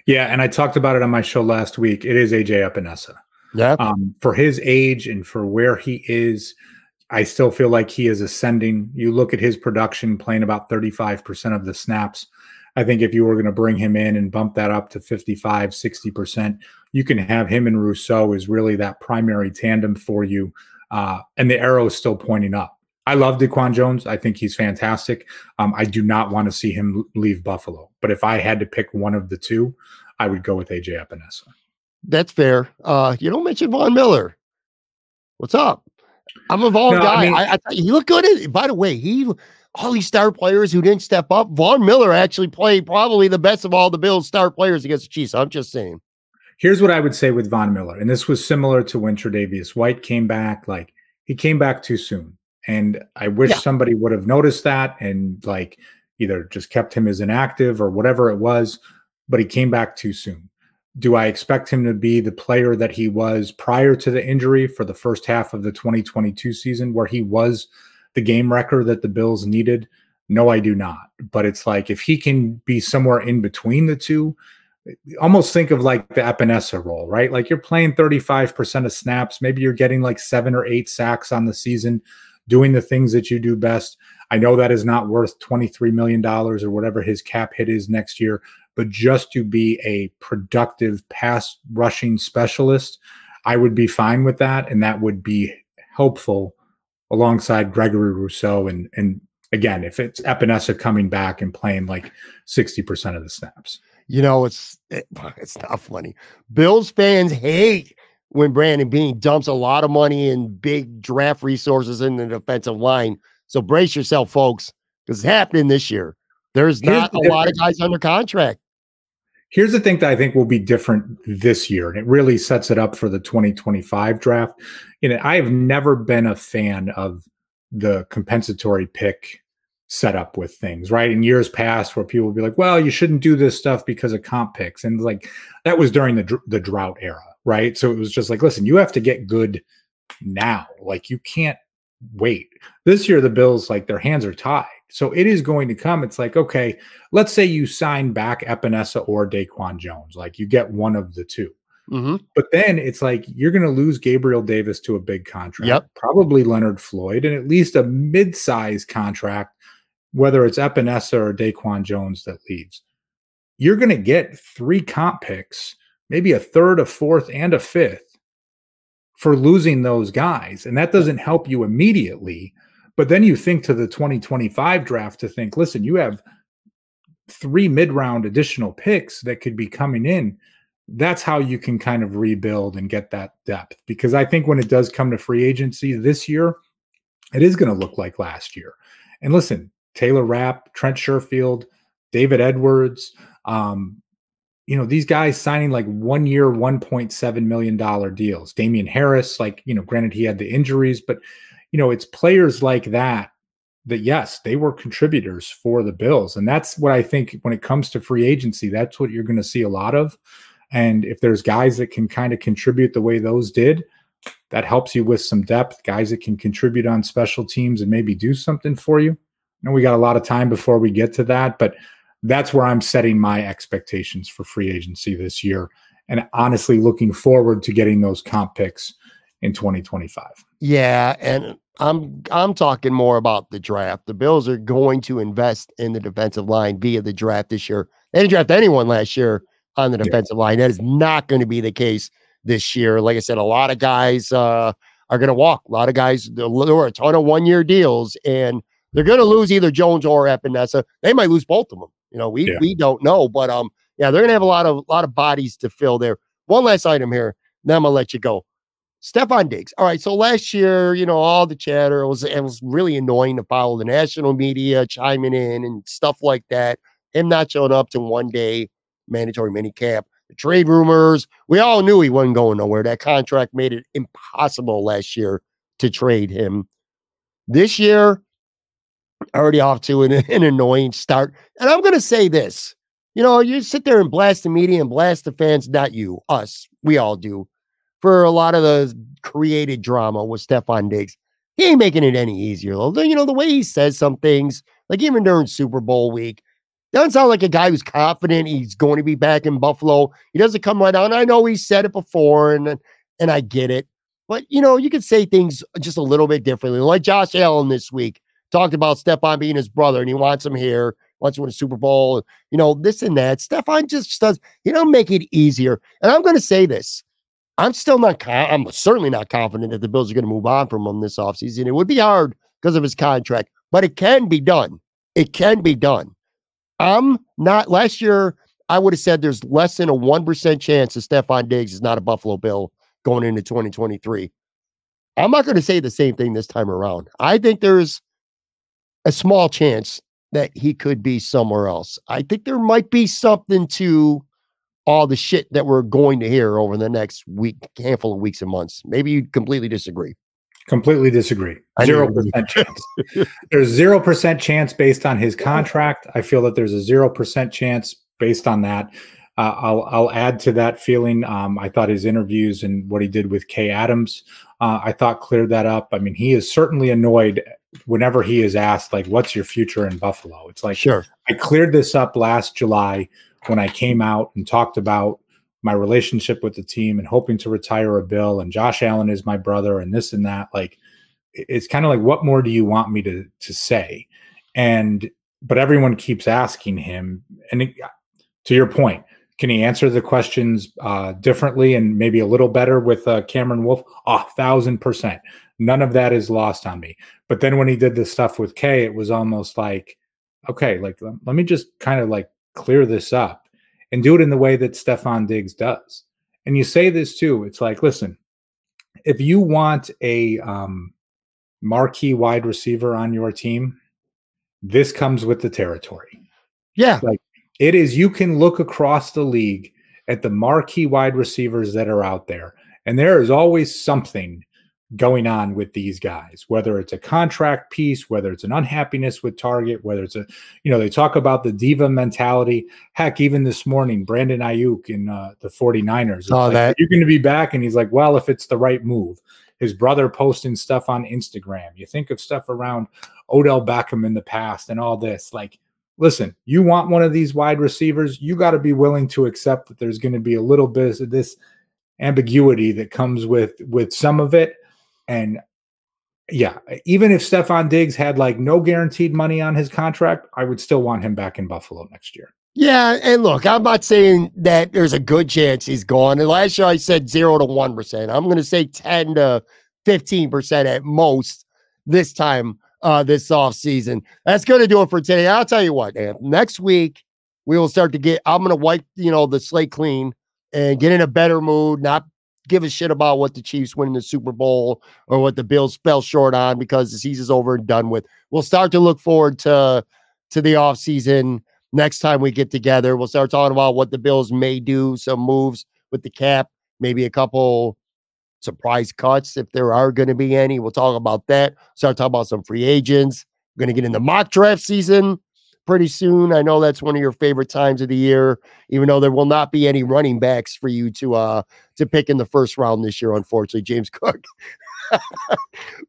Yeah, and I talked about it on my show last week. It is AJ Epenesa. Yeah. Um, for his age and for where he is, I still feel like he is ascending. You look at his production playing about 35% of the snaps. I think if you were going to bring him in and bump that up to 55, 60%, you can have him and Rousseau is really that primary tandem for you. Uh, and the arrow is still pointing up. I love Daquan Jones. I think he's fantastic. Um, I do not want to see him leave Buffalo. But if I had to pick one of the two, I would go with AJ Epenesa. That's fair. Uh, you don't mention Von Miller. What's up? I'm a Von no, guy. I, mean, I, I he looked good. At, by the way, he all these star players who didn't step up. Von Miller actually played probably the best of all the Bills star players against the Chiefs. I'm just saying. Here's what I would say with Von Miller, and this was similar to when Tre'Davious White came back. Like he came back too soon. And I wish yeah. somebody would have noticed that and like either just kept him as inactive or whatever it was, but he came back too soon. Do I expect him to be the player that he was prior to the injury for the first half of the 2022 season, where he was the game wrecker that the Bills needed? No, I do not. But it's like if he can be somewhere in between the two, almost think of like the Epenesa role, right? Like you're playing 35% of snaps, maybe you're getting like seven or eight sacks on the season doing the things that you do best. I know that is not worth $23 million or whatever his cap hit is next year, but just to be a productive pass rushing specialist, I would be fine with that. And that would be helpful alongside Gregory Rousseau. And, and again, if it's Epenesa coming back and playing like 60% of the snaps. You know, it's eh, it, it's not funny. Bills fans hate when Brandon Beane dumps a lot of money and big draft resources in the defensive line. So brace yourself, folks, because it's happening this year. There's not the a lot of guys under contract. Here's the thing that I think will be different this year, and it really sets it up for the 2025 draft. You know, I have never been a fan of the compensatory pick setup with things, right? In years past, where people would be like, "Well, you shouldn't do this stuff because of comp picks," and like that was during the the drought era right? So it was just like, listen, you have to get good now. Like you can't wait. This year, the Bills, like their hands are tied. So it is going to come. It's like, okay, let's say you sign back Epenesa or Daquan Jones. Like you get one of the 2 mm-hmm. But then it's like you're going to lose Gabriel Davis to a big contract, yep. probably Leonard Floyd, and at least a mid-size contract, whether it's Epenesa or Daquan Jones that leaves. You're going to get three comp picks maybe a third, a fourth, and a fifth for losing those guys. And that doesn't help you immediately. But then you think to the 2025 draft to think, listen, you have three mid round additional picks that could be coming in. That's how you can kind of rebuild and get that depth. Because I think when it does come to free agency this year, it is going to look like last year. And listen, Taylor Rapp, Trent Sherfield, David Edwards, um, you know, these guys signing like one year, $1.7 million deals. Damien Harris, like, you know, granted he had the injuries, but, you know, it's players like that that, yes, they were contributors for the Bills. And that's what I think when it comes to free agency, that's what you're going to see a lot of. And if there's guys that can kind of contribute the way those did, that helps you with some depth, guys that can contribute on special teams and maybe do something for you. And we got a lot of time before we get to that, but that's where I'm setting my expectations for free agency this year. And honestly, looking forward to getting those comp picks in 2025. Yeah, and I'm I'm talking more about the draft. The Bills are going to invest in the defensive line via the draft this year. They didn't draft anyone last year on the defensive yeah. line. That is not going to be the case this year. Like I said, a lot of guys uh, are going to walk. A lot of guys, there were a ton of one year deals, and they're going to lose either Jones or Epenesa. They might lose both of them. You know, we Yeah. we don't know, but um, yeah, they're going to have a lot of lot of bodies to fill there. One last item here, then I'm gonna let you go. Stefon Diggs. All right, so last year, you know, all the chatter it was it was really annoying to follow the national media chiming in and stuff like that. Him not showing up to one day mandatory mini camp. The trade rumors. We all knew he wasn't going nowhere. That contract made it impossible last year to trade him. This year, already off to an, an annoying start. And I'm going to say this you know, you sit there and blast the media and blast the fans, not you, us. We all do. For a lot of the created drama with Stefon Diggs. He ain't making it any easier. Though. You know, the way he says some things, like even during Super Bowl week, doesn't sound like a guy who's confident he's going to be back in Buffalo. He doesn't come right. And I know he said it before, and and I get it. But you know, you could say things just a little bit differently. Like Josh Allen this week talked about Stefon being his brother, and he wants him here, wants to win a Super Bowl, you know, this and that. Stefon just does, he don't make it easier. And I'm going to say this. I'm still not, I'm certainly not confident that the Bills are going to move on from him this offseason. It would be hard because of his contract, but it can be done. It can be done. I'm not, last year, I would have said there's less than a 1% chance that Stefon Diggs is not a Buffalo Bill going into 2023. I'm not going to say the same thing this time around. I think there's a small chance that he could be somewhere else. I think there might be something to all the shit that we're going to hear over the next week, handful of weeks and months. Maybe you completely disagree. Completely disagree. Zero percent chance. There's zero percent chance based on his contract. I feel that there's a zero percent chance based on that. Uh, I'll I'll add to that feeling. Um, I thought his interviews and what he did with Kay Adams, uh, I thought cleared that up. I mean, he is certainly annoyed whenever he is asked, like, "What's your future in Buffalo?" It's like Sure. I cleared this up last July when I came out and talked about my relationship with the team and hoping to retire a bill and Josh Allen is my brother and this and that like it's kind of like what more do you want me to to say and but everyone keeps asking him and it, to your point can he answer the questions uh, differently and maybe a little better with uh, Cameron Wolfe a thousand percent none of that is lost on me but then when he did the stuff with Kay it was almost like okay like let me just kind of like clear this up and do it in the way that Stefon Diggs does. And you say this too. It's like, listen, if you want a um, marquee wide receiver on your team, this comes with the territory. Yeah. Like It is, you can look across the league at the marquee wide receivers that are out there, and there is always something going on with these guys, whether it's a contract piece, whether it's an unhappiness with Target, whether it's a, you know, they talk about the diva mentality. Heck, even this morning, Brandon Aiyuk in uh, the 49ers. it's Saw like, that. You're going to be back. And he's like, well, if it's the right move. His brother posting stuff on Instagram. You think of stuff around Odell Beckham in the past and all this. Like, listen, you want one of these wide receivers, you got to be willing to accept that there's going to be a little bit of this ambiguity that comes with with some of it. And yeah, even if Stefon Diggs had like no guaranteed money on his contract, I would still want him back in Buffalo next year. Yeah, and look, I'm not saying that there's a good chance he's gone. And last year I said zero to one percent. I'm going to say ten to fifteen percent at most this time uh this off season. That's going to do it for today. I'll tell you what, man. Next week we will start to get. I'm going to wipe you know the slate clean and get in a better mood. Not give a shit about what the Chiefs win in the Super Bowl or what the Bills fell short on because the season's over and done with. We'll start to look forward to to the off season next time we get together. We'll start talking about what the Bills may do, some moves with the cap, maybe a couple surprise cuts if there are going to be any. We'll talk about that. Start talking about some free agents. We're going to get into mock draft season pretty soon. I know that's one of your favorite times of the year, even though there will not be any running backs for you to uh to pick in the first round this year, unfortunately, James Cook.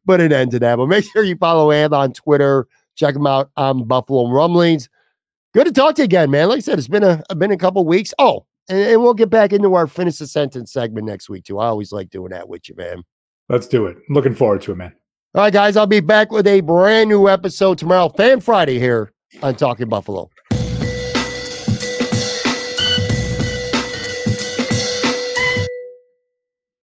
Put an end to that. But make sure you follow Ed on Twitter. Check him out on Buffalo Rumblings. Good to talk to you again, man. Like I said, it's been a been a couple weeks. Oh, and, and we'll get back into our finish the sentence segment next week too. I always like doing that with you, man. Let's do it. Looking forward to it, man. All right, guys, I'll be back with a brand new episode tomorrow, Fan Friday here on Talking Buffalo.